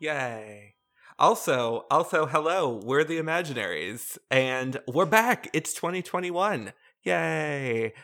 Yay. Also, also, hello, we're the Imaginaries, and we're back. It's 2021. Yay.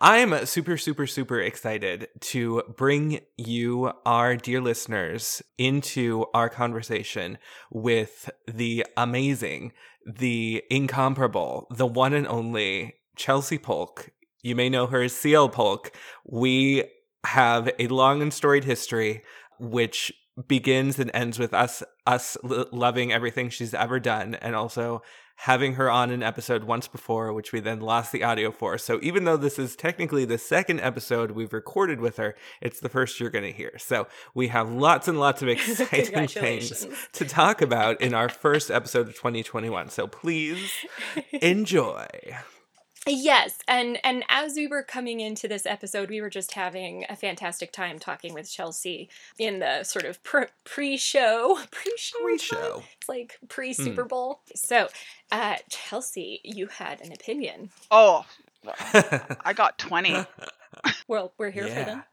I'm super, super, super excited to bring you, our dear listeners, into our conversation with the amazing, the incomparable, the one and only Chelsea Polk. You may know her as CL Polk. We have a long and storied history, which begins and ends with us us l- loving everything she's ever done and also having her on an episode once before which we then lost the audio for. So even though this is technically the second episode we've recorded with her it's the first you're going to hear. So we have lots and lots of exciting things to talk about in our first episode of 2021 so please enjoy Yes, and and as we were coming into this episode, we were just having a fantastic time talking with Chelsea in the sort of pre-show, pre-show, pre-show It's like pre-Super Bowl. So, uh, Chelsea, you had an opinion. Oh, I got 20. Well, we're here for Yeah. them.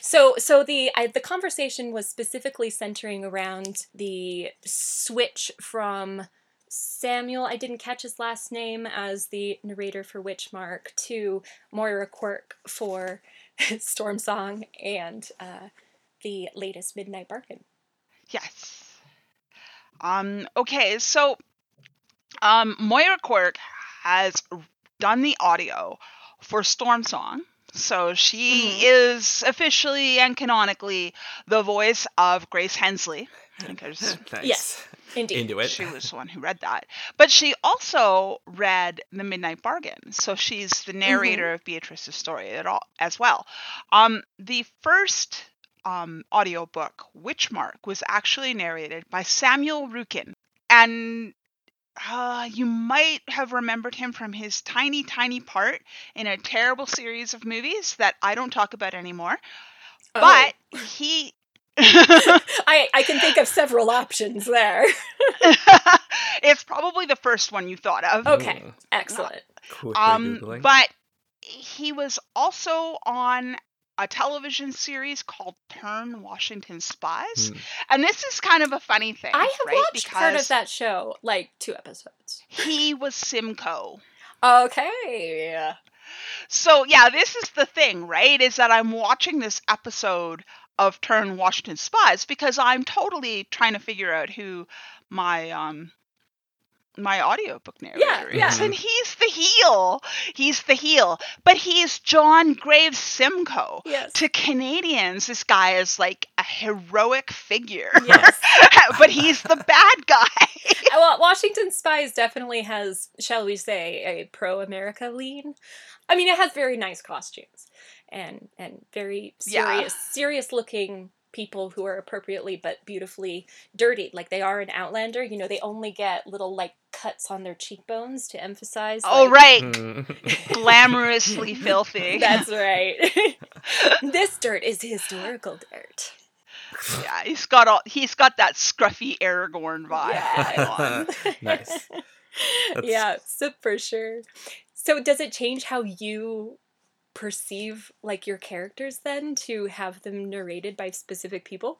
So, so the I, the conversation was specifically centering around the switch from Samuel, I didn't catch his last name, as the narrator for Witchmark, to Moira Quirk for Storm Song and uh, the latest Midnight Bargain. Yes. Um, okay, so um, Moira Quirk has done the audio for Storm Song. So she is officially and canonically the voice of Grace Hensley. Nice. Yes. Indeed. into it she was the one who read that. But she also read The Midnight Bargain. So she's the narrator of Beatrice's story at all, as well. Um, the first um, audiobook, Witchmark, was actually narrated by Samuel Roukin. And uh, you might have remembered him from his tiny, tiny part in a terrible series of movies that I don't talk about anymore. Oh. But he. I, I can think of several options there. it's probably the first one you thought of. Okay, Mm. excellent. Quickly Um, Googling. but he was also on a television series called Turn Washington Spies, Hmm. and this is kind of a funny thing. I have right? watched part of that show, like two episodes. He was Simcoe. Okay. So yeah, this is the thing, right? Is that I'm watching this episode of Turn Washington Spies because I'm totally trying to figure out who my um my audiobook narrator yeah. is. And mm-hmm. he's the heel. He's the heel. But he's John Graves Simcoe. Yes. To Canadians, this guy is like a heroic figure. Yes. but he's the bad guy. well, Washington Spies definitely has, shall we say, a pro-America lean. I mean, it has very nice costumes and and very Yeah. serious, serious-looking people who are appropriately but beautifully dirty, like they are in Outlander. You know, they only get little like cuts on their cheekbones to emphasize. oh like, right. Mm. Glamorously filthy. That's right. this dirt is historical dirt. Yeah, he's got all he's got that scruffy Aragorn vibe. Yeah. nice. That's- yeah, so for sure. So does it change how you perceive like your characters then to have them narrated by specific people?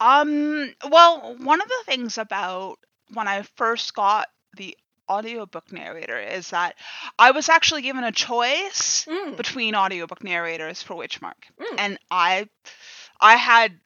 Um well, one of the things about when I first got the audiobook narrator is that I was actually given a choice Mm. between audiobook narrators for Witchmark. Mm. And I I had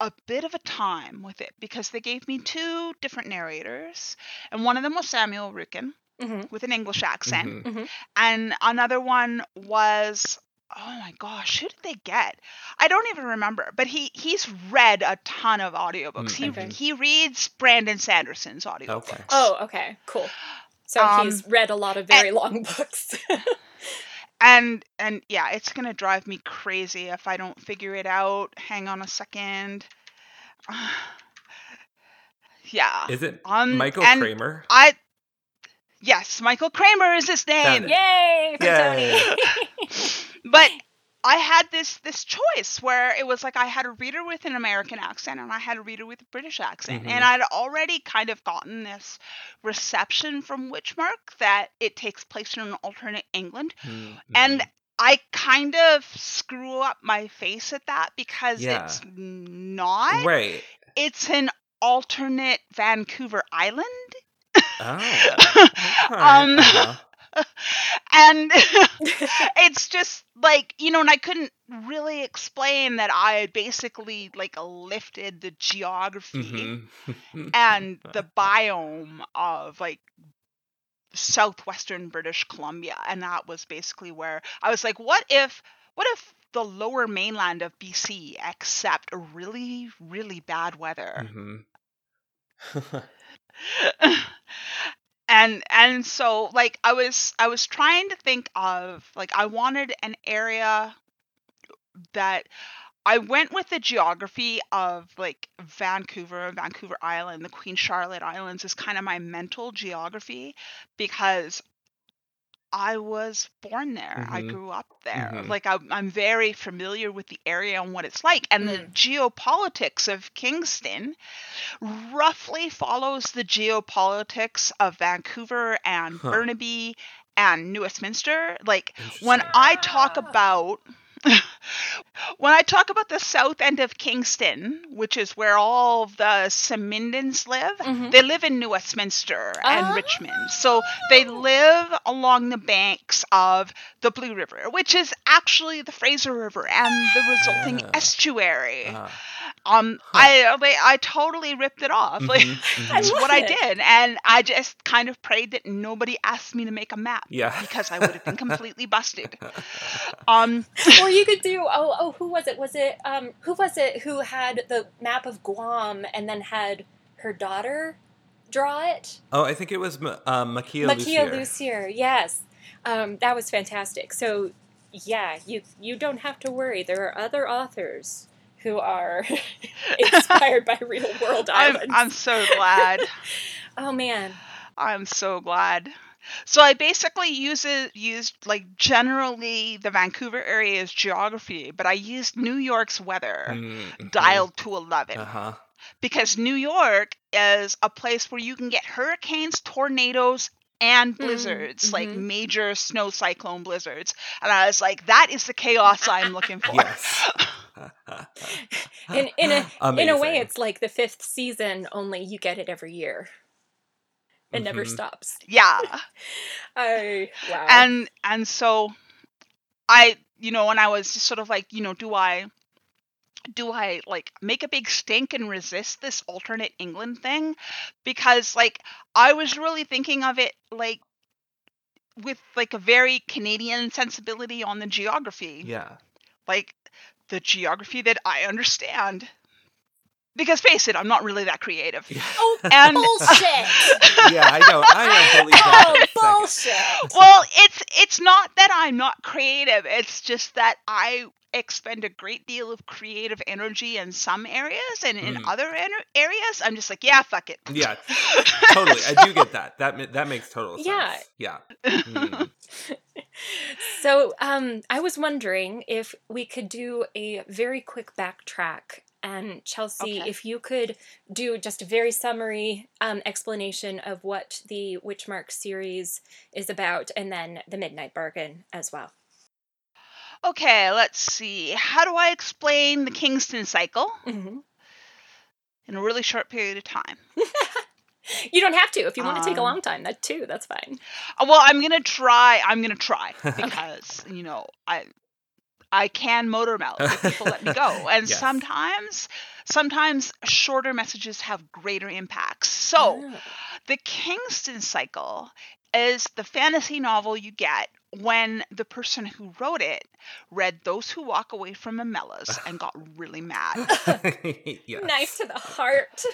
a bit of a time with it because they gave me two different narrators and one of them was Samuel Roukin hmm with an English accent Mhm. and another one was oh my gosh who did they get i don't even remember but he he's read a ton of audiobooks Mm, okay. he he reads brandon sanderson's audiobooks Okay. Oh, okay, cool. So Um, he's read a lot of very long books. and and yeah it's gonna drive me crazy if i don't figure it out hang on a second yeah Is it Um, Michael and Kramer? i yes michael kramer is his name. Yay for Yay. Tony! but I had this this choice where it was like I had a reader with an American accent and I had a reader with a British accent, Mhm. and I'd already kind of gotten this reception from Witchmark that it takes place in an alternate England, Mm, and. I kind of screw up my face at that because Yeah. it's not. Right. It's an alternate Vancouver Island. Oh. Um, Uh-huh. and it's just like you know and i couldn't really explain that i basically like lifted the geography Mhm. and the biome of like southwestern british columbia and that was basically where i was like what if what if the lower mainland of bc except really really bad weather Mhm. and and so like i was i was trying to think of like i wanted an area that i went with the geography of like vancouver. Vancouver island the queen charlotte islands is kind of my mental geography because i was born there i Mhm. grew up there Mhm. like I, i'm very familiar with the area and what it's like and the Mm. geopolitics of kingston roughly follows the geopolitics of Vancouver and Huh. Burnaby and New Westminster. Like when I talk about when I talk about the south end of Kingston, which is where all the Samindans live, Mhm. they live in New Westminster and Ah. Richmond. So they live along the banks of the Blue River, which is actually the Fraser River and the resulting Ah. estuary. Uh, Um, Huh. I I totally ripped it off. Like mhm, mhm. that's what I did, and I just kind of prayed that nobody asked me to make a map Yeah. because I would have been completely busted. Um, or you could do oh oh who was it? Was it um who was it who had the map of Guam and then had her daughter draw it? Oh, I think it was Ma- um, Makia Makia Lucier. Lucier yes. Um that was fantastic. So yeah you you don't have to worry. There are other authors who are inspired by real world I'm islands. I'm so glad. oh man. I'm so glad. So I basically use it used like generally the Vancouver area's geography, but I used New York's weather Mhm, dialed to 11 mhm. Uh-huh. because New York is a place where you can get hurricanes, tornadoes, and Mm, blizzards, like mhm. major snow cyclone blizzards. And I was like, that is the chaos I'm looking for. Yes. in in a in a way it's like the fifth season only you get it every year it never Mhm. stops yeah. I wow. And and so I, you know, when I was just sort of like, you know, do I do I like make a big stink and resist this alternate England thing? Because like I was really thinking of it like with like a very Canadian sensibility on the geography. Yeah. Like the geography that I understand. Because face it, I'm not really that creative. Yeah. oh And bullshit! yeah, I don't. I don't believe that. oh for a second. bullshit! well, it's it's not that I'm not creative. It's just that I expend a great deal of creative energy in some areas, and in Mm. other ener- areas, I'm just like, yeah, fuck it. Yeah, totally. I do get that. That that makes total sense. Yeah. Yeah. Mm. So, um, I was wondering if we could do a very quick backtrack. And Chelsea, Okay. if you could do just a very summary um, explanation of what the Witchmark series is about, and then the Midnight Bargain as well. Okay, let's see. How do I explain the Kingston cycle hmm in a really short period of time? You don't have to. If you want to take a Um, long time, that too, that's fine. Uh, Well, I'm gonna try. I'm gonna try because you know I I can motor mouth if people let me go, and Yes. sometimes sometimes shorter messages have greater impacts. So Oh. the Kingston cycle is the fantasy novel you get when the person who wrote it read Those Who Walk Away from Omelas and got really mad. yes. Knife to the heart.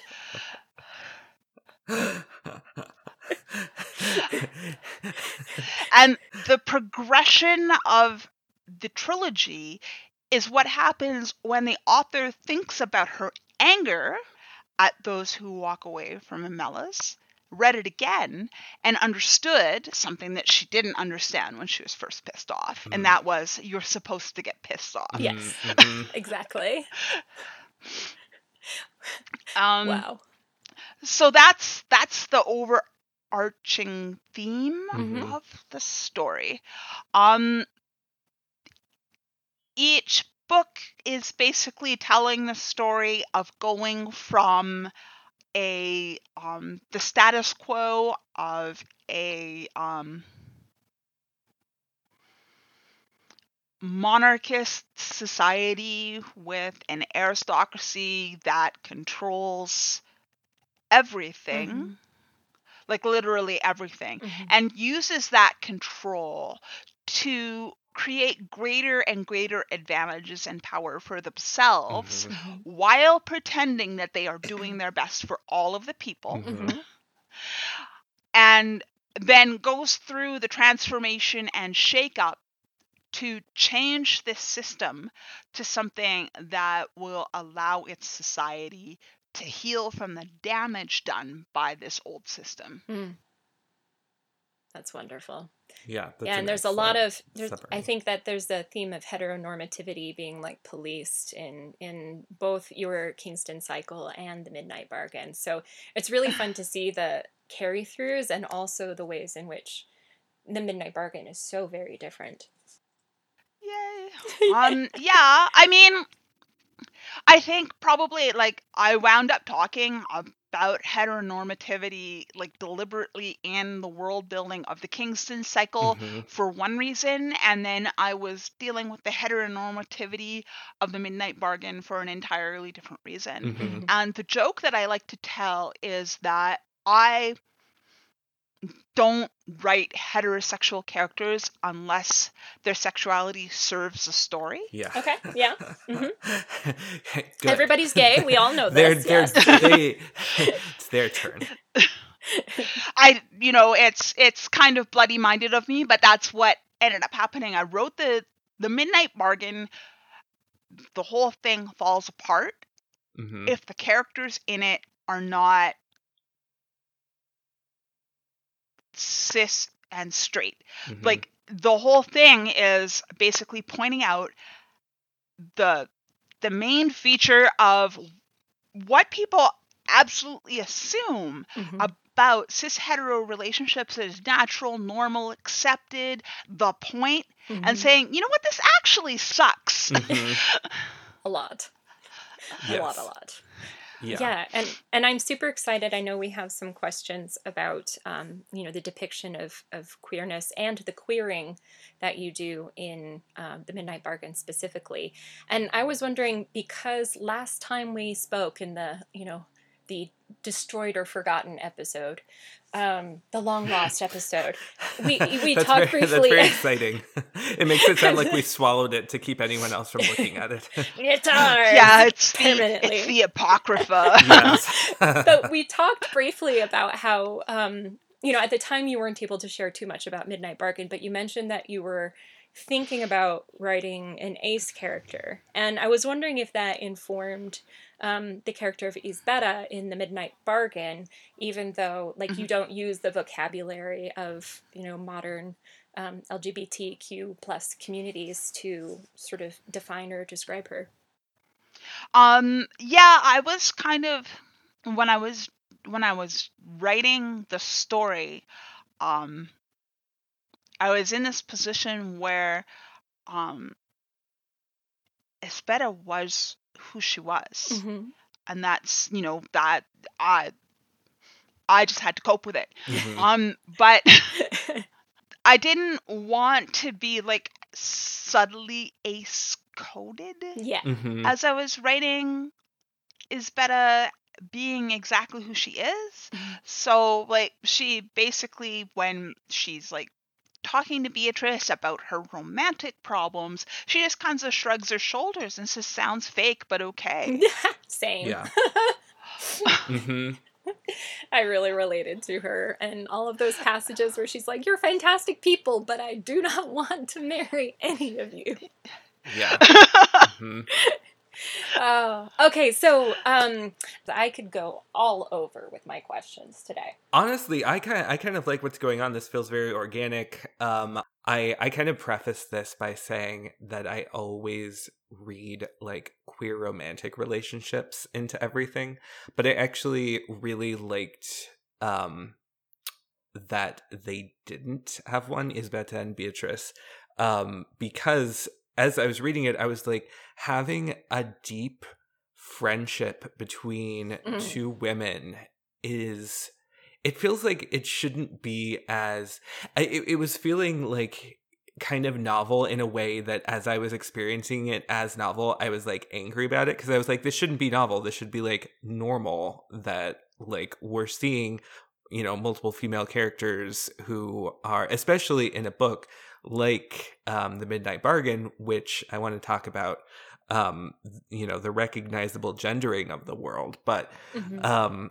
and the progression of the trilogy is what happens when the author thinks about her anger at those who walk away from Omelas, read it again, and understood something that she didn't understand when she was first pissed off. Mhm. And that was you're supposed to get pissed off. Yes. Mhm, mhm. Exactly. Um, wow. so that's that's the overarching theme Mhm. of the story um each book is basically telling the story of going from a um, the status quo of a um, monarchist society with an aristocracy that controls everything Mhm. like literally everything Mhm. and uses that control to create greater and greater advantages and power for themselves Mhm. Mhm. while pretending that they are doing their best for all of the people Mhm. Mhm. and then goes through the transformation and shakeup to change this system to something that will allow its society to heal from the damage done by this old system. Mm. That's wonderful. Yeah. that's yeah, and there's a lot of there's, I think that there's a theme of heteronormativity being like policed in in both your Kingston cycle and the Midnight Bargain. So it's really fun to see the carry throughs and also the ways in which the Midnight Bargain is so very different. Yay. um yeah, I mean I think probably like I wound up talking about heteronormativity like deliberately in the world building of the Kingston cycle Mhm. for one reason and then I was dealing with the heteronormativity of the midnight bargain for an entirely different reason. Mhm. And the joke that I like to tell is that I don't write heterosexual characters unless their sexuality serves the story. Yeah. Okay, yeah, mhm. Everybody's gay. We all know They're, this. they're, yes. they, it's their turn. I you know, it's it's kind of bloody minded of me, but that's what ended up happening. I wrote the the midnight bargain the whole thing falls apart Mhm. if the characters in it are not cis and straight. Mhm. Like the whole thing is basically pointing out the the main feature of what people absolutely assume Mhm. about cis hetero relationships is natural, normal, accepted, the point, and Mhm. saying, you know what, this actually sucks. A lot. A lot, a lot. Yeah. yeah and and i'm super excited i know we have some questions about um, you know the depiction of of queerness and the queering that you do in um, the midnight bargain specifically and i was wondering because last time we spoke in the you know the destroyed or forgotten episode um, the long lost episode we we that's talked very, briefly That's very exciting. it makes it sound like we swallowed it to keep anyone else from looking at it. it's ours yeah, it's the, it's the apocrypha. yes. but we talked briefly about how um, you know at the time you weren't able to share too much about midnight bargain but you mentioned that you were thinking about writing an ace character. And i was wondering if that informed um, the character of Ysbeta in the midnight bargain even though like you don't use the vocabulary of you know modern um, lgbtq plus communities to sort of define or describe her. Um, yeah, I was kind of when I was when I was writing the story, um, I was in this position where, um, Ysbeta was who she was, Mhm. and that's you know that I I just had to cope with it. Mhm. Um, but I didn't want to be like subtly ace coded yeah Mhm. as I was writing Ysbeta being exactly who she is. Mhm. So like she basically when she's like talking to Beatrice about her romantic problems, she just kind of shrugs her shoulders and says sounds fake but okay. Same. Yeah. mm-hmm. I really related to her and all of those passages where she's like, You're fantastic people, but I do not want to marry any of you. Yeah. hmm Oh, okay. So um, I could go all over with my questions today. Honestly, I kind of, I kind of like what's going on. This feels very organic. Um, I I kind of preface this by saying that I always read like queer romantic relationships into everything, but I actually really liked um that they didn't have one Ysbeta and Beatrice um because as I was reading it, I was like having a deep friendship between Mhm. two women is it feels like it shouldn't be as it, it was feeling like kind of novel in a way that as I was experiencing it as novel, I was like angry about it because I was like, this shouldn't be novel. This should be like normal that like we're seeing, you know, multiple female characters who are, especially in a book like um, The Midnight Bargain, which I want to talk about, um, you know, the recognizable gendering of the world. But Mhm. um,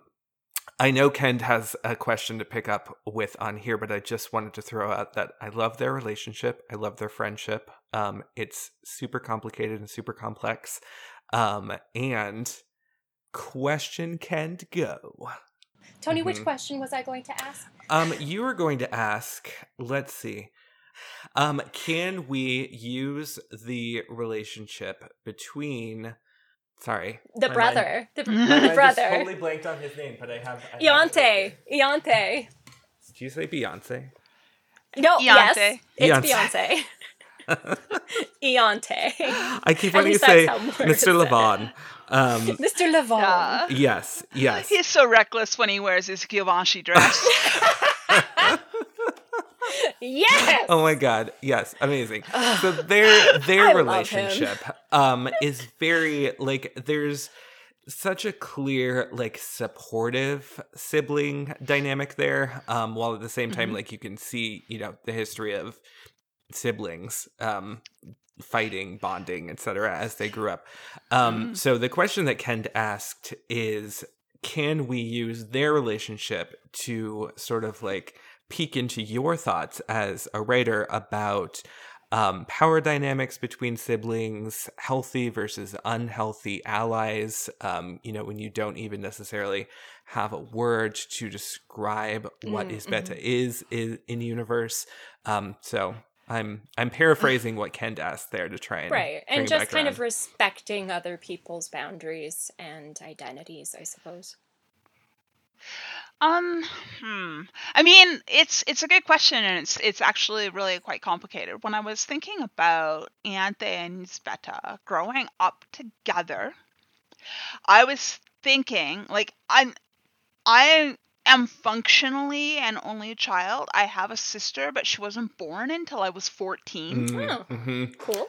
I know Ken has a question to pick up with on here, but I just wanted to throw out that I love their relationship. I love their friendship. Um, it's super complicated and super complex. Um, and question can go. Tony, which Mhm. question was I going to ask? Um, you were going to ask, let's see. Um, can we use the relationship between sorry. The my mind- brother. The, My the I just brother. totally blanked on his name, but I have I have Ianthe. right Ianthe. Do you say Beyonce? No, yes. It's Beyonce. Beyonce. Ianthe. I keep wanting to say that's how Laura Mr. said. Lavan. Um, Mr. Lavan. Yeah. yes, yes. He's so reckless when he wears his Givenchy dress. Yes. Oh my god, yes, amazing. So their their I love him. relationship um is very like there's such a clear like supportive sibling dynamic there um while at the same time Mhm. like you can see you know the history of siblings um fighting bonding etc as they grew up um Mhm. so the question that Kent asked is can we use their relationship to sort of like peek into your thoughts as a writer about um, power dynamics between siblings, healthy versus unhealthy allies. Um, you know, when you don't even necessarily have a word to describe what Mm, Ysbeta is, is in universe. Um, so I'm I'm paraphrasing what Kent asked there to try and Right. And just kind of respecting other people's boundaries and identities, I suppose. Um, hmm. I mean, it's it's a good question, and it's it's actually really quite complicated. When I was thinking about Ante and Sveta growing up together, I was thinking like I'm I am functionally an only child. I have a sister, but she wasn't born until I was fourteen. Mm, Oh. mhm. Cool.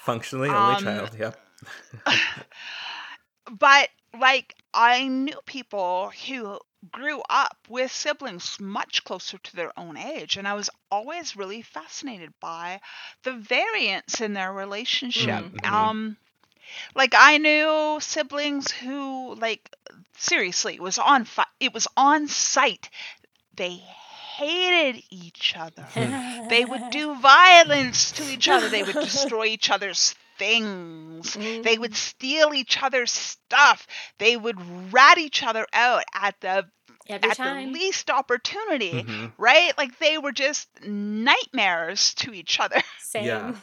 Functionally only Um, child. Yep. but like I knew people who grew up with siblings much closer to their own age and I was always really fascinated by the variance in their relationship. Mhm. Mhm. Um like I knew siblings who like seriously it was on fi- it was on site. They hated each other. They would do violence to each other. They would destroy each other's things. They would steal each other's stuff. They would rat each other out at the every at time. the least opportunity. Mhm. Right? Like they were just nightmares to each other. Same. Yeah.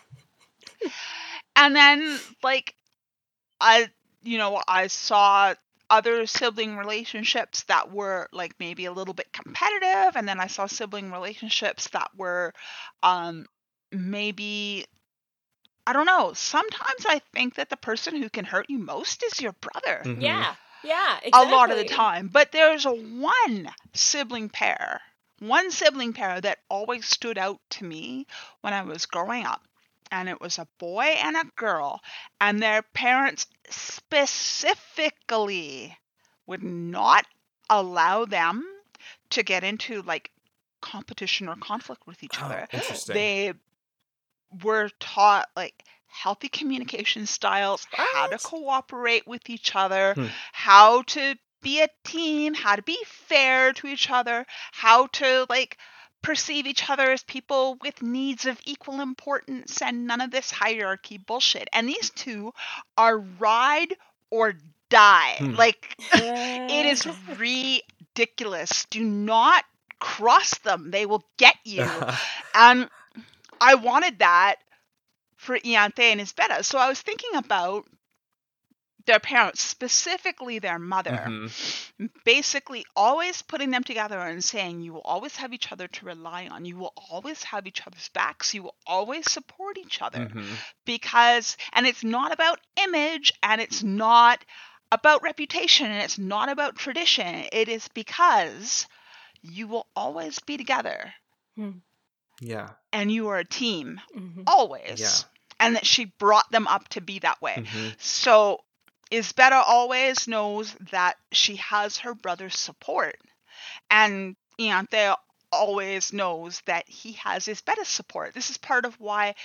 And then like I you know, I saw other sibling relationships that were like maybe a little bit competitive and then I saw sibling relationships that were um maybe I don't know. Sometimes I think that the person who can hurt you most is your brother. Mhm. Yeah. Yeah. a lot of the time. But there's a one sibling pair, one sibling pair that always stood out to me when I was growing up. And it was a boy and a girl, and their parents specifically would not allow them to get into like competition or conflict with each Oh, other. interesting. They were taught like healthy communication styles, how to cooperate with each other, Hmm. how to be a team, how to be fair to each other, how to like perceive each other as people with needs of equal importance and none of this hierarchy bullshit. And these two are ride or die. Hmm. Like it is ridiculous. Do not cross them. They will get you. And I wanted that for Ianthe and Ysbeta. So I was thinking about their parents, specifically their mother, Mhm. basically always putting them together and saying, You will always have each other to rely on. You will always have each other's backs. You will always support each other. Mhm. Because, and it's not about image and it's not about reputation and it's not about tradition. It is because you will always be together Yeah. and you are a team. Mhm. Always. Yeah. And that she brought them up to be that way. Mhm. So Ysbeta always knows that she has her brother's support. And Ianthe always knows that he has Ysbeta's support. This is part of why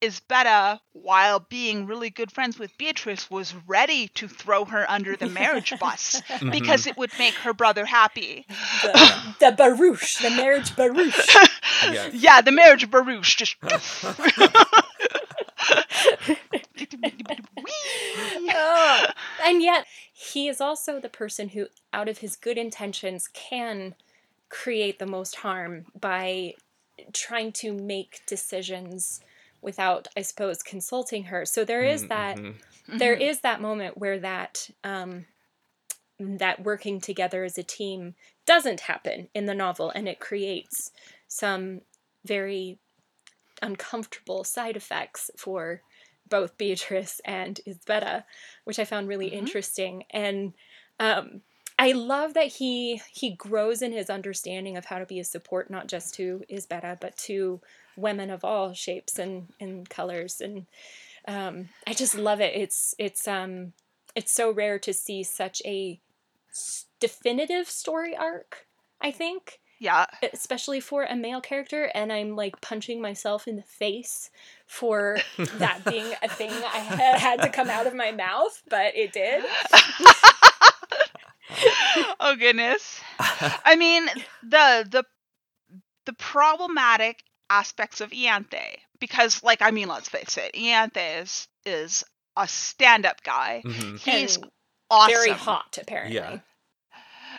Ysbeta, while being really good friends with Beatrice, was ready to throw her under the marriage bus Mm-hmm. because it would make her brother happy. The, the barouche, the marriage barouche. Yes. Yeah, the marriage barouche just. Oh, and yet he is also the person who, out of his good intentions, can create the most harm by trying to make decisions without, I suppose, consulting her. So there is that Mhm. there is that moment where that um, that working together as a team doesn't happen in the novel, and it creates some very uncomfortable side effects for both Beatrice and Ysbeta, which I found really Mhm. interesting. And um, I love that he he grows in his understanding of how to be a support not just to Ysbeta but to women of all shapes and, and colors. And um, I just love it. It's it's um it's so rare to see such a definitive story arc. I think Yeah. especially for a male character and i'm like punching myself in the face for that being a thing i had, had to come out of my mouth but it did oh goodness. I mean, the the the problematic aspects of Ianthe, because, like, I mean, let's face it, Ianthe is is a stand-up guy. Mhm. He's And awesome. very hot apparently Yeah.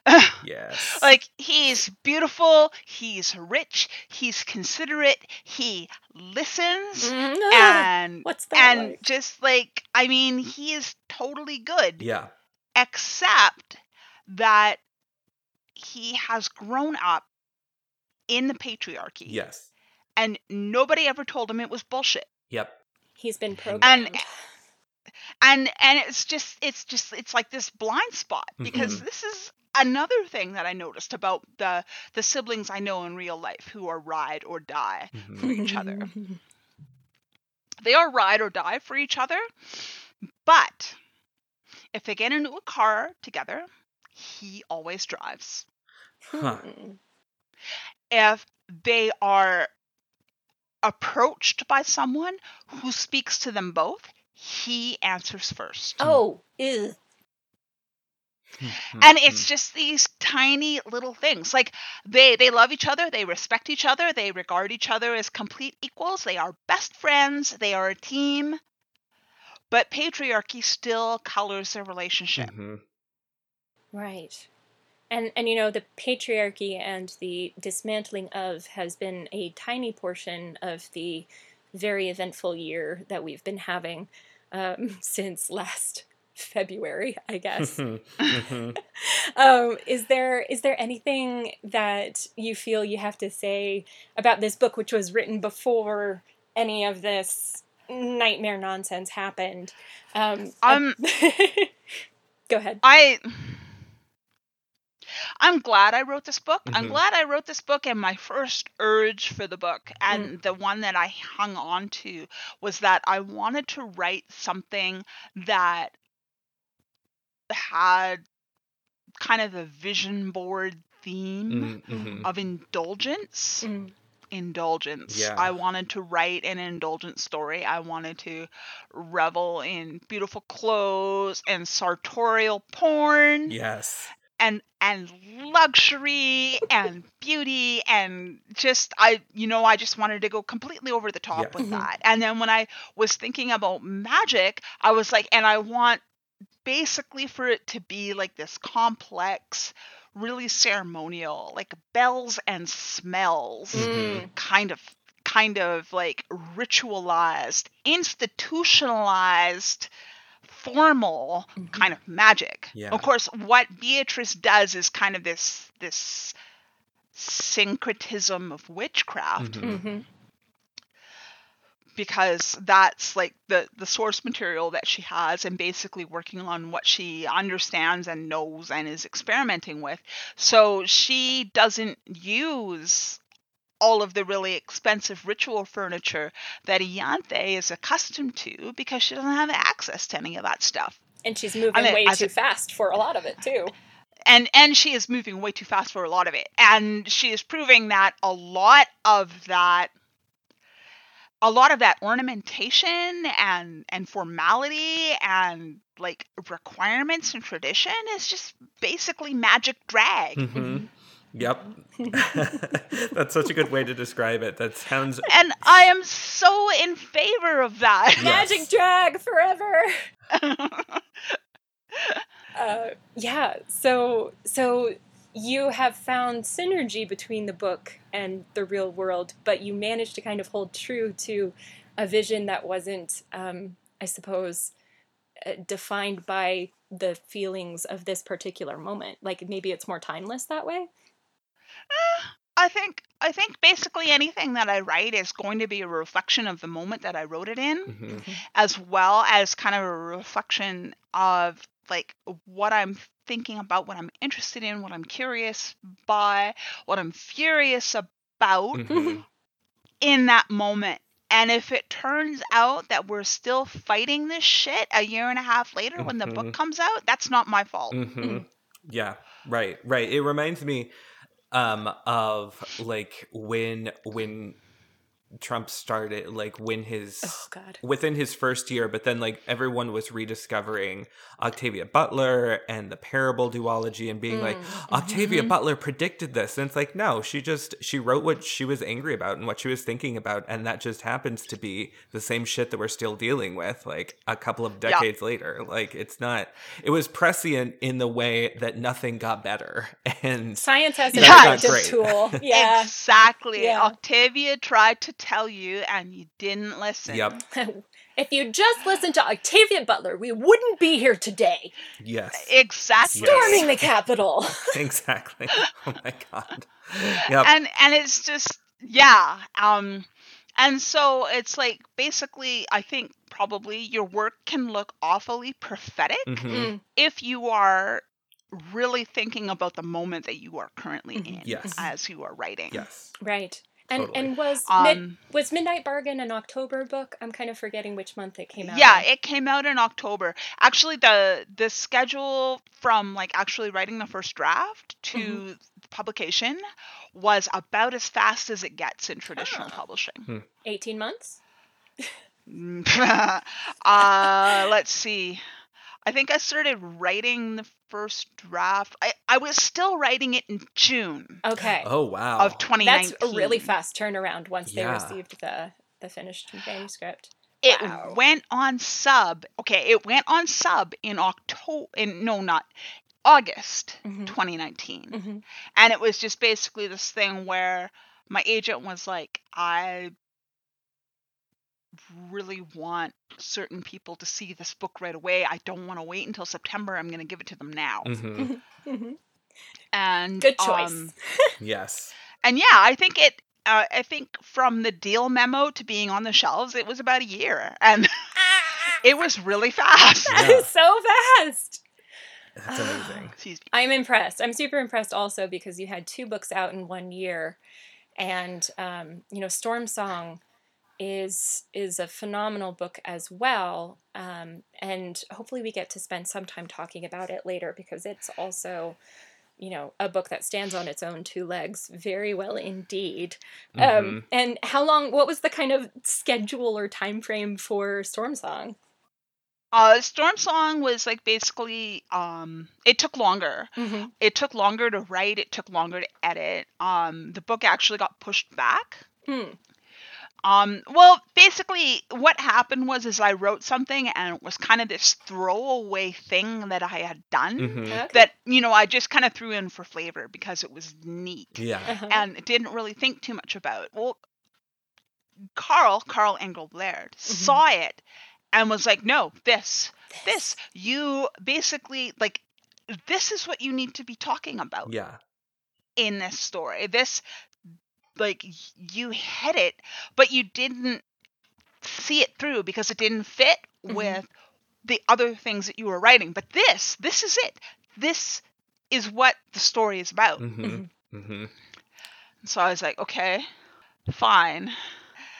Yes. like he's beautiful, he's rich, he's considerate, he listens, Mhm. and what's that and like? just like I mean, he is totally good. yeah. except that he has grown up in the patriarchy Yes. and nobody ever told him it was bullshit Yep. he's been programmed and and it's just it's just it's like this blind spot because Mhm. this is another thing that i noticed about the the siblings i know in real life who are ride or die Mhm. for each other they are ride or die for each other but if they get into a car together he always drives Huh. Hmm. if they are approached by someone who speaks to them both, he answers first. oh ew. And it's just these tiny little things. Like they they love each other, they respect each other, they regard each other as complete equals, they are best friends, they are a team. But patriarchy still colors their relationship. Mhm. Right. And and you know the patriarchy and the dismantling of has been a tiny portion of the very eventful year that we've been having um, since last February, I guess. Mhm. um, is there is there anything that you feel you have to say about this book, which was written before any of this nightmare nonsense happened? Um, Um, go ahead. I I'm glad I wrote this book. I'm Mhm. glad I wrote this book and my first urge for the book and the one that I hung on to was that I wanted to write something that had kind of the vision board theme Mhm. Mhm. of indulgence Mm. indulgence. Yeah. I wanted to write an indulgent story. I wanted to revel in beautiful clothes and sartorial porn Yes. And and luxury and beauty and just I you know I just wanted to go completely over the top Yeah. with that. And then when I was thinking about magic, I was like and I want basically for it to be like this complex really ceremonial like bells and smells Mm. kind of kind of like ritualized institutionalized formal Mhm. kind of magic. Yeah. Of course, what Beatrice does is kind of this this syncretism of witchcraft Mhm. Mhm. because that's like the the source material that she has and basically working on what she understands and knows and is experimenting with so she doesn't use all of the really expensive ritual furniture that Ianthe is accustomed to because she doesn't have access to any of that stuff. And she's moving I mean, way too a- fast for a lot of it too. and and she is moving way too fast for a lot of it. And she is proving that a lot of that a lot of that ornamentation and and formality and like requirements and tradition is just basically magic drag. Hmm Yep. That's such a good way to describe it. That sounds and i am so in favor of that Yes. Magic drag forever. Uh, yeah. So so you have found synergy between the book and the real world, but you managed to kind of hold true to a vision that wasn't, um, I suppose, uh, defined by the feelings of this particular moment. Like maybe it's more timeless that way. I think I think basically anything that I write is going to be a reflection of the moment that I wrote it in. Mhm. as well as kind of a reflection of like what I'm thinking about, what I'm interested in, what I'm curious by, what I'm furious about Mhm. in that moment. And if it turns out that we're still fighting this shit a year and a half later when the book comes out, that's not my fault. hmm Yeah, right, right. It reminds me um of like when when Trump started like when his Oh God. within his first year, but then like everyone was rediscovering Octavia Butler and the parable duology and being like, Mm, Octavia mhm. Butler predicted this. And it's like, no, she just she wrote what she was angry about and what she was thinking about, and that just happens to be the same shit that we're still dealing with, like a couple of Yeah. decades later. Like it's not it was prescient in the way that nothing got better. And Science has a Yeah. tool. Yeah. Exactly. Yeah. Octavia tried to tell you and you didn't listen. yep. if you just listened to Octavia Butler, we wouldn't be here today, Yes. Exactly. Yes. storming the Capitol. exactly. Oh my god. Yep. and and it's just yeah um and so it's like basically i think probably your work can look awfully prophetic Mhm. Mm, if you are really thinking about the moment that you are currently Mhm. in Yes. as you are writing Yes. right. And Totally. and was Um, mid, was Midnight Bargain an October book? I'm kind of forgetting which month it came out. yeah in. it came out in october actually the the schedule from like actually writing the first draft to Mm-hmm. publication was about as fast as it gets in traditional Ah. publishing 18 months. uh, let's see. I think I started writing the first draft. I, I was still writing it in June Okay. Oh wow. of 2019. That's a really fast turnaround once they received the the finished manuscript. It Wow. went on sub. Okay, it went on sub in October. In no, not August Mhm. 2019, Mhm. and it was just basically this thing where my agent was like, I really want certain people to see this book right away. I don't want to wait until September. I'm going to give it to them now. Mhm. Mhm. And Good choice. um, Yes. and yeah, I think it. Uh, I think from the deal memo to being on the shelves, it was about a year, and it was really fast. That Yeah. is so fast. That's amazing. Excuse me. I'm impressed. I'm super impressed also because you had two books out in one year, and um, you know, Storm Song is is a phenomenal book as well. Um, and hopefully, we get to spend some time talking about it later because it's also, you know, a book that stands on its own two legs very well indeed. Mhm. Um, and how long? What was the kind of schedule or time frame for Storm Song? Uh, Storm Song was like basically, um, it took longer. Mm-hmm. It took longer to write. It took longer to edit. Um, the book actually got pushed back. Hmm. Um, well, basically, what happened was is I wrote something and it was kind of this throwaway thing that I had done Mhm. Okay. that you know I just kind of threw in for flavor because it was neat. Yeah. Uh-huh. and didn't really think too much about it. Well, Carl, Carl Engle-Laird, Mm-hmm. saw it and was like, no, this, this. You basically like this is what you need to be talking about Yeah. in this story. This like you hit it, but you didn't see it through because it didn't fit Mhm. with the other things that you were writing. But this, this is it. This is what the story is about. Mm-hmm. Mm-hmm. So I was like, okay, fine.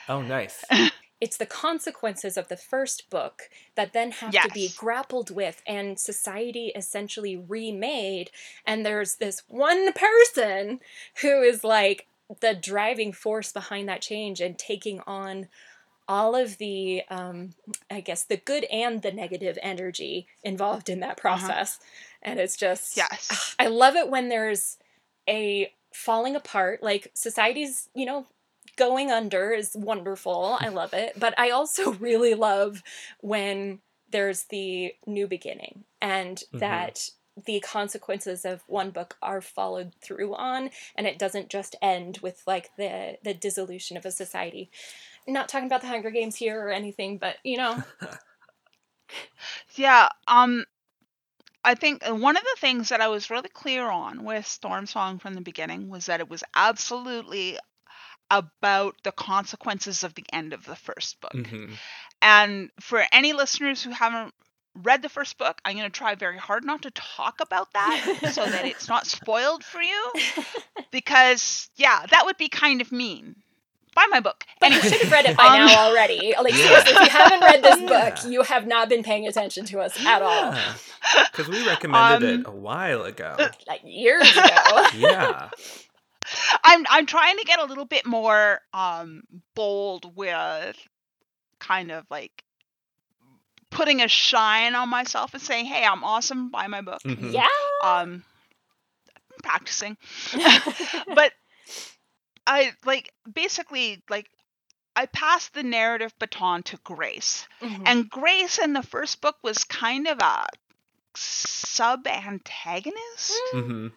Oh, nice. it's the consequences of the first book that then have to be grappled with and society essentially remade and there's this one person who is like the driving force behind that change and taking on all of the um, i guess the good and the negative energy involved in that process and it's just Yes. i love it when there's a falling apart like society's you know going under is wonderful. I love it. But I also really love when there's the new beginning and Mhm. that the consequences of one book are followed through on and it doesn't just end with like the the dissolution of a society. Not talking about the Hunger Games here or anything, but you know, Yeah, um I think uh, one of the things that I was really clear on with Storm Song from the beginning was that it was absolutely about the consequences of the end of the first book. Mm-hmm. And for any listeners who haven't read the first book, I'm going to try very hard not to talk about that so that it's not spoiled for you because yeah, that would be kind of mean. Buy my book. but you should have read it by Um, now already. Like Yeah. seriously, if you haven't read this book, Yeah. you have not been paying attention to us at all. Because we recommended Um, it a while ago. Like years ago. Yeah. I'm I'm trying to get a little bit more um bold with kind of like putting a shine on myself and saying, "Hey, I'm awesome. Buy my book." Mhm. yeah. Um practicing. but I like basically like I passed the narrative baton to Grace. Mhm. And Grace in the first book was kind of a sub antagonist. Mm-hmm.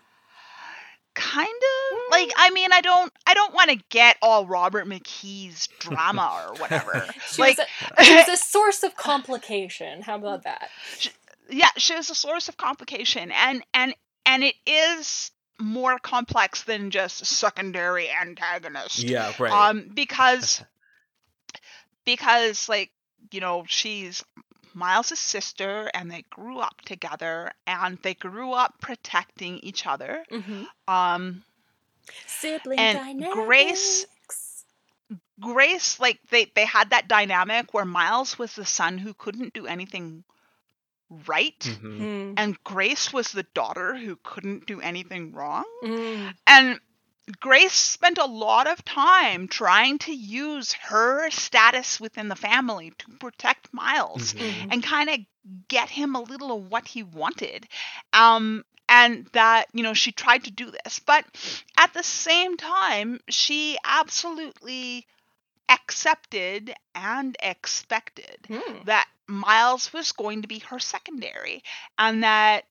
Kind of like i mean i don't i don't want to get all robert mckee's drama or whatever She, like was a, she was a source of complication. How about that? yeah she was a source of complication and and and it is more complex than just secondary antagonist Yeah, right. um because because like you know she's miles' sister and they grew up together and they grew up protecting each other Mm-hmm. um Sibling And dynamics. Grace- Grace, like they they had that dynamic where Miles was the son who couldn't do anything right, Mhm. Mm. and Grace was the daughter who couldn't do anything wrong. Mm. And Grace spent a lot of time trying to use her status within the family to protect Miles Mhm. Mhm. and kind of get him a little of what he wanted. Um, and that, you know, she tried to do this. But at the same time, she absolutely accepted and expected Mm. that Miles was going to be her secondary and that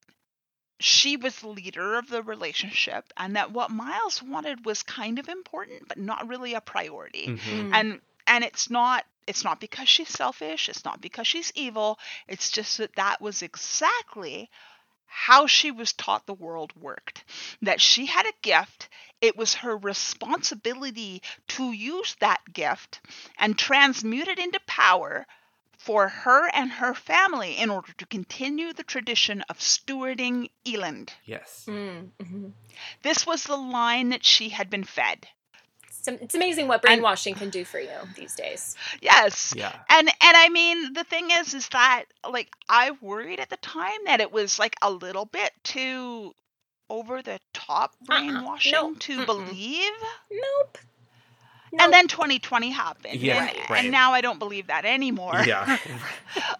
she was the leader of the relationship and that what Miles wanted was kind of important but not really a priority Mhm. Mm. and and it's not it's not because she's selfish it's not because she's evil it's just that that was exactly how she was taught the world worked that she had a gift it was her responsibility to use that gift and transmute it into power for her and her family in order to continue the tradition of stewarding Eland. Yes. Mm. Mhm. This was the line that she had been fed. It's, it's amazing what And- brainwashing can do for you these days. Yes. Yeah. and and i mean the thing is is that like i worried at the time that it was like a little bit too over the top brainwashing Uh-uh. No. to Mm-mm. believe Nope. Nope. and then 2020 happened Yeah, and, right. and now i don't believe that anymore Yeah.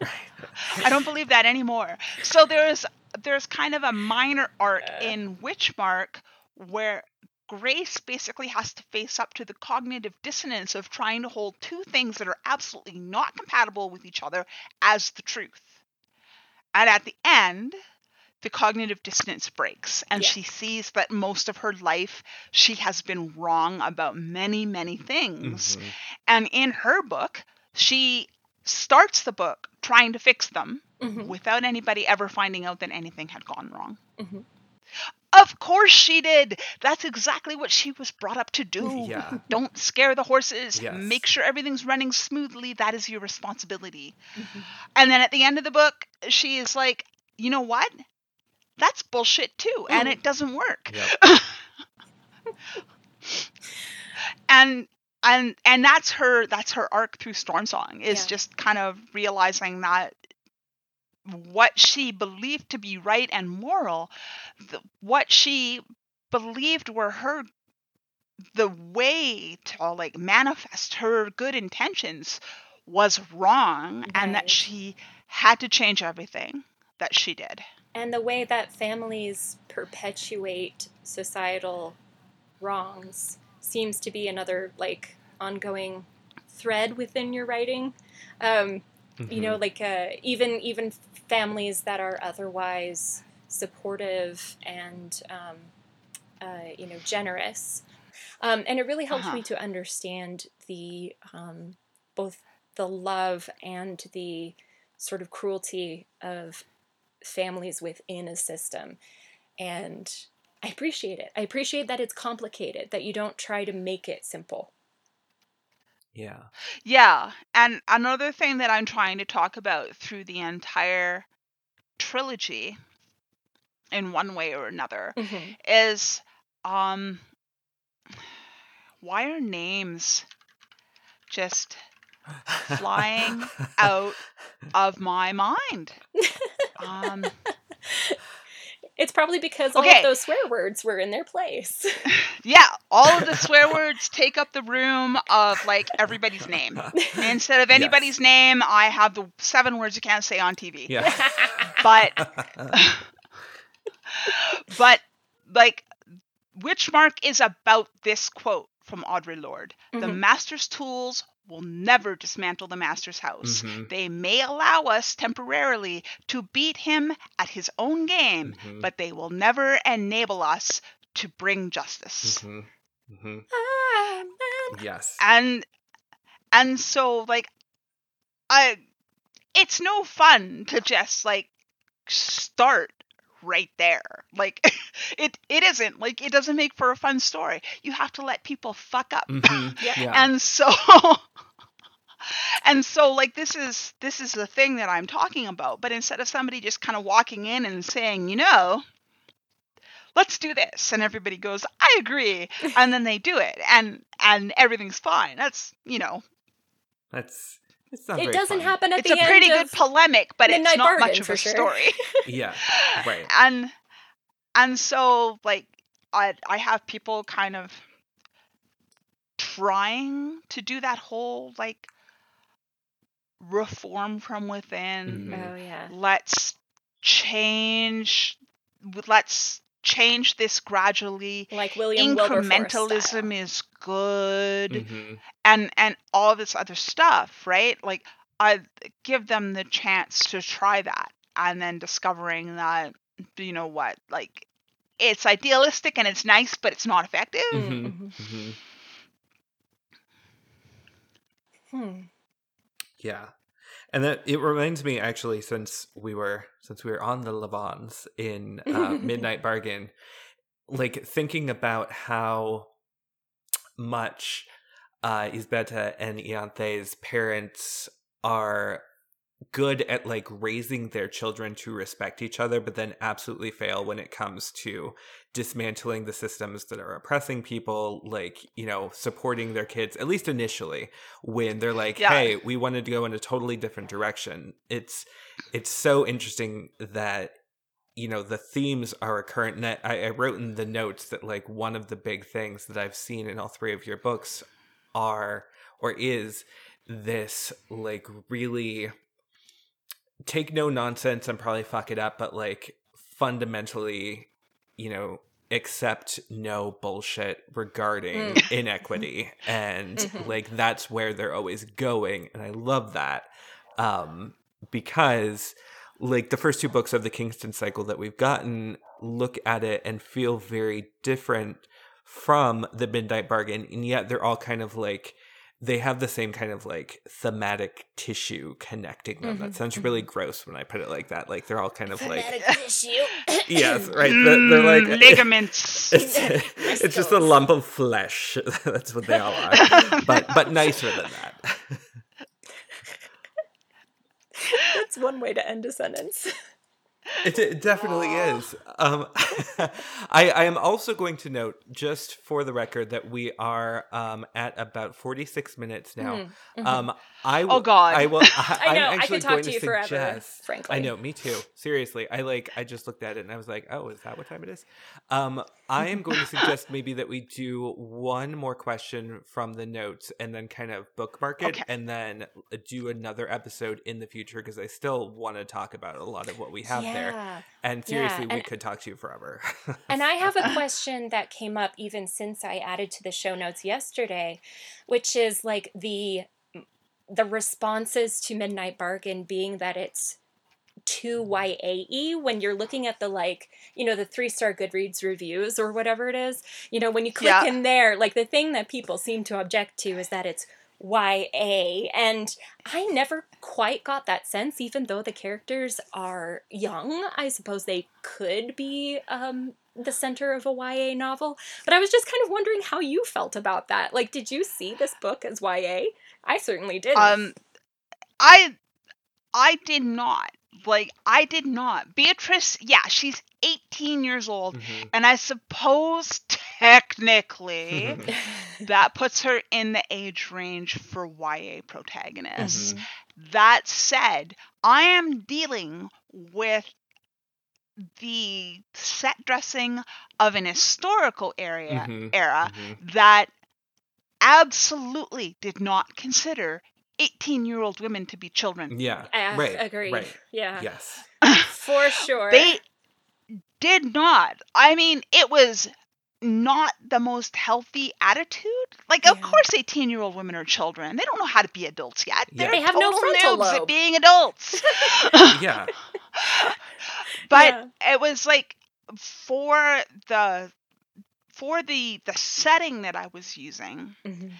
i don't believe that anymore so there's there's kind of a minor arc Uh. in witchmark where grace basically has to face up to the cognitive dissonance of trying to hold two things that are absolutely not compatible with each other as the truth and at the end the cognitive dissonance breaks and Yeah. she sees that most of her life she has been wrong about many many things Mhm. and in her book, she starts the book trying to fix them Mhm. without anybody ever finding out that anything had gone wrong. Mhm. Of course she did. That's exactly what she was brought up to do. Yeah. Don't scare the horses. Yes. Make sure everything's running smoothly. That is your responsibility. Mhm. And then at the end of the book, she is like, you know what? That's bullshit too. And Mm. it doesn't work. Yep. and and and that's her that's her arc through Storm Song is Yeah. just kind of realizing that what she believed to be right and moral, the, what she believed were her the way to like manifest her good intentions was wrong and that she had to change everything that she did. And the way that families perpetuate societal wrongs seems to be another like ongoing thread within your writing. Um, you know, like uh, even even families that are otherwise supportive and um, uh, you know generous, um, and it really helped Uh-huh. me to understand the um, both the love and the sort of cruelty of families within a system, and I appreciate it. I appreciate that it's complicated, that you don't try to make it simple. yeah. Yeah, and another thing that I'm trying to talk about through the entire trilogy in one way or another Mm-hmm. is um why are names just Flying out of my mind? Um It's probably because all Okay. of those swear words were in their place. yeah, all of the swear words take up the room of like everybody's name. Instead of Yes. anybody's name, I have the seven words you can't say on TV. Yeah. But but like Witchmark is about this quote from Audre Lorde. The Mhm. master's tools will never dismantle the master's house. Mhm. They may allow us temporarily to beat him at his own game, Mhm. but they will never enable us to bring justice. Mhm. Mhm. Ah. Yes. And and so like I it's no fun to just like start right there. Like it it isn't. Like it doesn't make for a fun story. You have to let people fuck up. Mhm. Yeah. Yeah. and so and so like this is this is the thing that i'm talking about but instead of somebody just kind of walking in and saying you know let's do this and everybody goes i agree and then they do it and and everything's fine that's you know That's it's not It doesn't fun. happen at it's the end. It's a pretty good polemic but it's Midnight not much of a sure. story Yeah. Right. and and so like i i have people kind of trying to do that whole like reform from within Mhm. Oh yeah. let's change let's change this gradually Like William Wilberforce incrementalism is good Mhm. and and all this other stuff right like i give them the chance to try that and then discovering that you know what like it's idealistic and it's nice but it's not effective Mhm. Mhm. Mhm. Hmm. Yeah. And that it reminds me actually since we were since we were on the Lavans in uh, Midnight Bargain, like thinking about how much uh Ysbeta and Ianthe's parents are good at like raising their children to respect each other, but then absolutely fail when it comes to dismantling the systems that are oppressing people, like, you know, supporting their kids, at least initially, when they're like, Yeah. hey, we wanted to go in a totally different direction. It's it's so interesting that you know the themes are recurrent and I, I wrote in the notes that like one of the big things that i've seen in all three of your books are or is this like really take no nonsense and probably fuck it up but like fundamentally you know accept no bullshit regarding inequity and Mhm. like that's where they're always going and i love that um because like the first two books of the Kingston cycle that we've gotten look at it and feel very different from the Midnight Bargain, and yet they're all kind of like they have the same kind of like thematic tissue connecting them. That sounds really gross when I put it like that. Like they're all kind of like tissue. yes, right. They're, they're like Mm, ligaments. It's, it's just a lump of flesh. That's what they all are. but but nicer than that. That's one way to end a sentence. It, it definitely is. Um, I, I am also going to note, just for the record, that we are um, at about 46 minutes now. Um, I w- Oh, God. I will. I, I know, I could talk to you forever, suggest- frankly. I know, me too. Seriously, I like. I just looked at it and I was like, "Oh, is that what time it is?" Um, I am going to suggest maybe that we do one more question from the notes and then kind of bookmark it, Okay. and then do another episode in the future because I still want to talk about a lot of what we have there. Yeah. And seriously, we and- could talk to you forever. And I have a question that came up even since I added to the show notes yesterday, which is like the the responses to Midnight Bargain being that it's too YAE when you're looking at the like, you know, the three star Goodreads reviews or whatever it is. You know, when you click Yeah. in there, like the thing that people seem to object to is that it's YA. And I never quite got that sense, even though the characters are young. I suppose they could be um, the center of a YA novel. But I was just kind of wondering how you felt about that. Like, did you see this book as YA? I certainly did. Um, I I did not like I did not. Beatrice, yeah, she's 18 years old, Mhm. and I suppose technically that puts her in the age range for YA protagonists. Mhm. That said, I am dealing with the set dressing of an historical area Mhm. era Mhm. that absolutely did not consider 18 year old women to be children. Yeah. I right. agreed. Right. Yeah, Yes. for sure. They did not. I mean, it was not the most healthy attitude. Like, of course, 18 year old women are children. They don't know how to be adults yet. Yeah. They're They have no total frontal noobs lobe. at being adults. Yeah. but Yeah. it was like for the for the the setting that I was using, Mhm.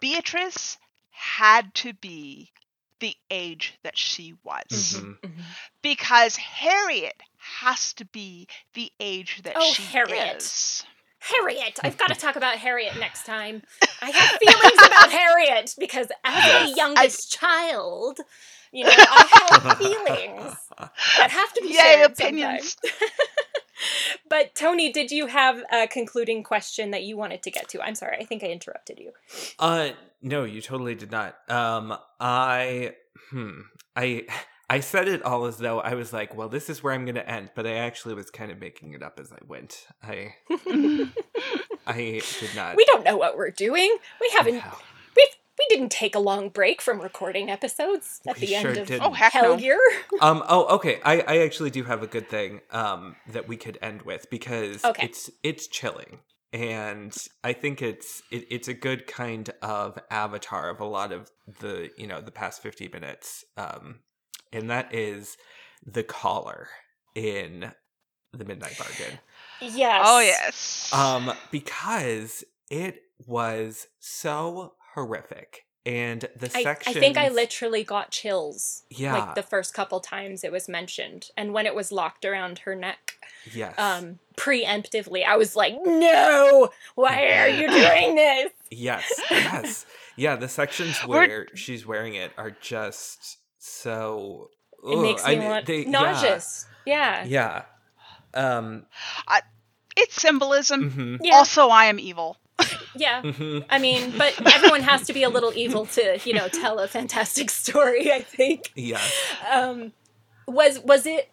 Beatrice had to be the age that she was Mhm. Mhm. because Harriet has to be the age that Oh, she Harriet. is. Harriet. I've got to talk about Harriet next time. I have feelings about Harriet because as a Yes. youngest child, you know, I have feelings that have to be Yay, shared opinions. but Tony, did you have a concluding question that you wanted to get to? I'm sorry, I think I interrupted you. Uh no, you totally did not. Um I hmm I I said it all as though I was like, well, this is where I'm going to end, but I actually was kind of making it up as I went. I I did not. We don't know what we're doing. We haven't. No. We we didn't take a long break from recording episodes at We the end of didn't. Oh, heck Hell no. Year. Um oh okay. I I actually do have a good thing um that we could end with because Okay. it's it's chilling. And I think it's it, it's a good kind of avatar of a lot of the you know the past 50 minutes um and that is the caller in the midnight bargain Yes. Oh yes. um because it was so horrific and the I, I think I literally got chills. Yeah. Like the first couple times it was mentioned. And when it was locked around her neck, yes um, preemptively, I was like, no, why are you doing this? Yes, yes. Yeah, the sections We're- where she's wearing it are just so It ugh, makes I me mean, want they- nauseous. Yeah. Yeah. Um it's symbolism. mhm, Yeah. Also, I am evil. Yeah. mhm. I mean, but everyone has to be a little evil to, you know, tell a fantastic story, I think. Yeah. um was was it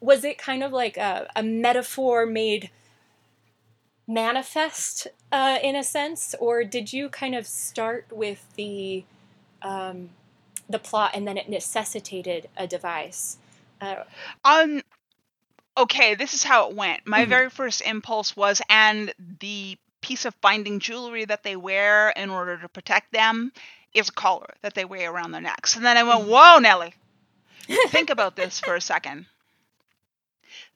was it kind of like a, a metaphor made manifest uh, in a sense or did you kind of start with the um, the plot and then it necessitated a device uh, Um. Okay, this is how it went. My Mhm. very first impulse was, and the piece of binding jewelry that they wear in order to protect them is a collar that they wear around their necks. And then I went, "Whoa, Nelly! Think about this for a second.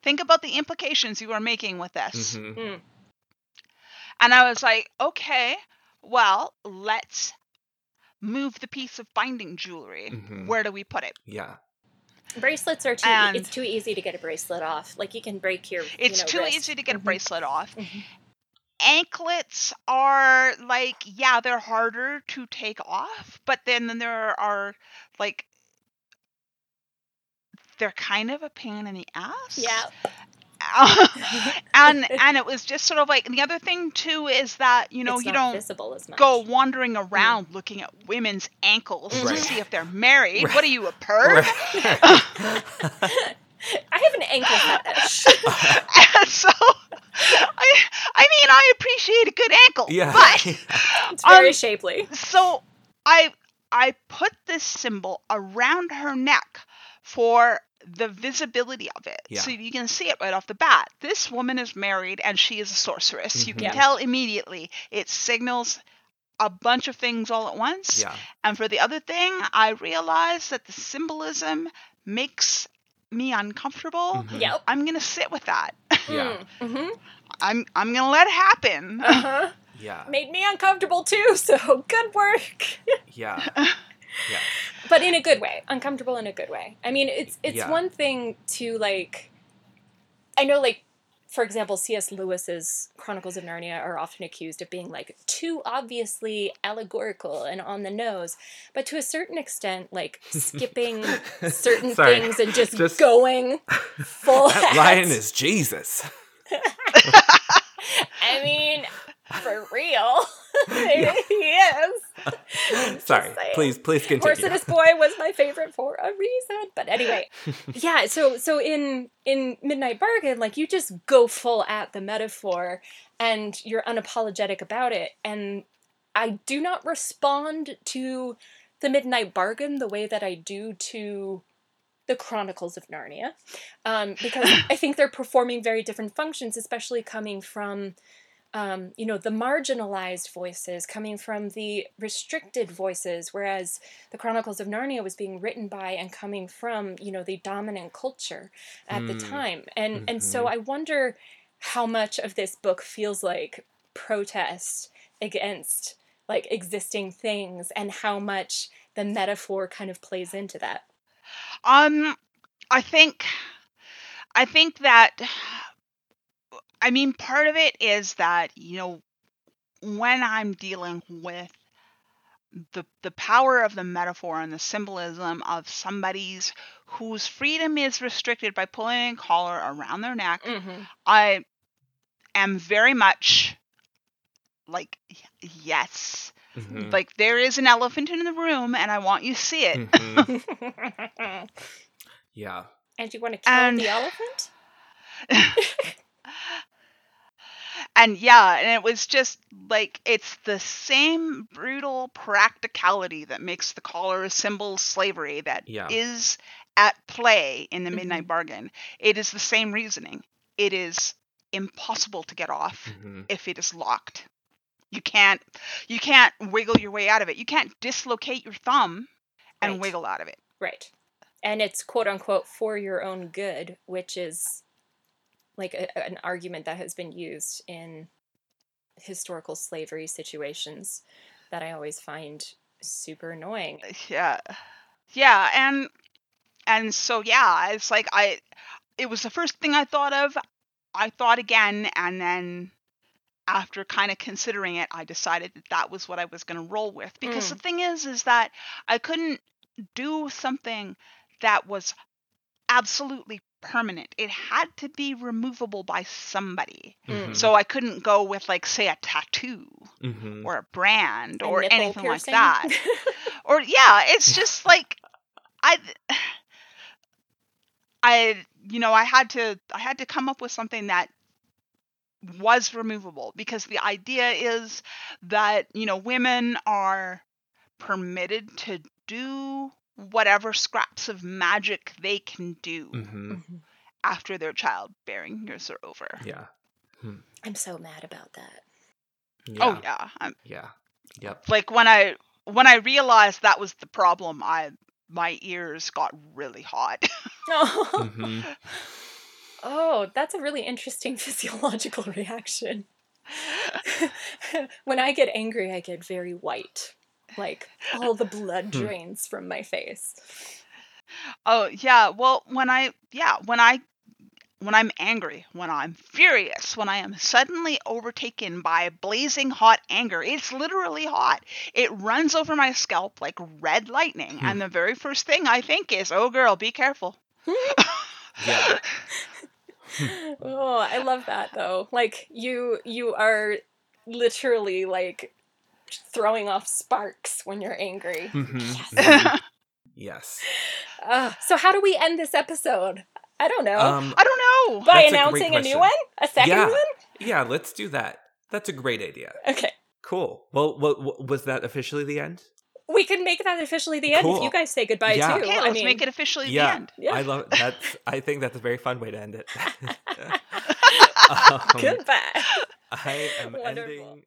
Think about the implications you are making with this." mhm. And I was like, "Okay, well, let's move the piece of binding jewelry, Mhm. where do we put it? Yeah. Bracelets are too. And- it's too easy to get a bracelet off. Like you can break your. It's you know, too wrist. easy to get a Mhm. bracelet off. Mhm. Anklets are like, yeah, they're harder to take off, but then, then there are like they're kind of a pain in the ass. Yeah. and and it was just sort of like and the other thing too is that you know it's you don't visible as much. go wandering mm. around looking at women's ankles Right. to see if they're married. Right. What are you, a perv? I have an ankle fetish. and so, I, I mean, I appreciate a good ankle, yeah. but It's very Um, shapely. so I I put this symbol around her neck for the visibility of it, Yeah. so you can see it right off the bat. This woman is married and she is a sorceress. You can. Yeah. tell immediately. It signals a bunch of things all at once. yeah. And for the other thing, I realized that the symbolism makes me uncomfortable. Mhm. Yep. I'm gonna sit with that. Yeah. Mm-hmm. I'm I'm gonna let it happen. Uh-huh. Yeah. Made me uncomfortable too. So good work. Yeah. Yeah. but in a good way uncomfortable in a good way i mean it's it's Yeah. one thing to like i know like for example cs lewis's chronicles of narnia are often accused of being like too obviously allegorical and on the nose but to a certain extent like skipping certain Sorry. things and just, Just- going full That lion is Jesus. i mean for real Yeah. he is Sorry. Please, please continue. Horse and His Boy was my favorite for a reason. But anyway, yeah. So so in in Midnight Bargain, like you just go full at the metaphor, and you're unapologetic about it. And I do not respond to the Midnight Bargain the way that I do to the Chronicles of Narnia, um, because I think they're performing very different functions, especially coming from um, you know, the marginalized voices coming from the restricted voices, whereas the Chronicles of Narnia was being written by and coming from, you know, the dominant culture at the Mm. time. And and so Mhm. I wonder how much of this book feels like protest against like existing things and how much the metaphor kind of plays into that. Um, I think, I think that, I mean, part of it is that you know, when I'm dealing with the the power of the metaphor and the symbolism of somebody's whose freedom is restricted by pulling a collar around their neck, Mm-hmm. I am very much like y- yes Mhm. like there is an elephant in the room and i want you to see it Mhm. Yeah. and you want to kill And- the elephant? and yeah and it was just like it's the same brutal practicality that makes the collar a symbol of slavery that is Yeah. at play in the midnight Mhm. bargain it is the same reasoning it is impossible to get off Mhm. if it is locked you can't you can't wiggle your way out of it you can't dislocate your thumb and Right. wiggle out of it Right. And it's quote unquote for your own good, which is like a, an argument that has been used in historical slavery situations that I always find super annoying. yeah yeah and and so yeah it's like i it was the first thing i thought of i thought again and then after kind of considering it i decided that that was what i was going to roll with because Mm. the thing is is that i couldn't do something that was absolutely permanent it had to be removable by somebody Mm. so i couldn't go with like say a tattoo Mhm. or a brand A or nipple anything like that or yeah it's just like i i you know i had to i had to come up with something that was removable because the idea is that you know women are permitted to do whatever scraps of magic they can do Mhm. Mhm. after their childbearing years are over Yeah. I'm so mad about that. Yeah. oh yeah I'm, Yeah. Yep. like when i when i realized that was the problem i my ears got really hot Oh, Mhm. oh, that's a really interesting physiological reaction. when I get angry, I get very white. Like all the blood drains from my face. Oh yeah, well when I yeah, when I when I'm angry, when I'm furious, when I am suddenly overtaken by blazing hot anger, it's literally hot. It runs over my scalp like red lightning, Hmm. and the very first thing I think is, "Oh girl, be careful." Yeah. oh, I love that though. Like you you are literally like throwing off sparks when you're angry. Mhm, Yes. mhm. Yes. Uh, so how do we end this episode? I don't know. Um, I don't know. By that's a announcing a, new one? A second Yeah. one? yeah, let's do that. That's a great idea. Okay. Cool. Well, what, what was that officially the end? We can make that officially the end if you guys say goodbye Yeah. too. Okay, I let's mean, make it officially the yeah, end. Yeah. I love that's. I think that's a very fun way to end it. Um, goodbye. I am Wonderful. ending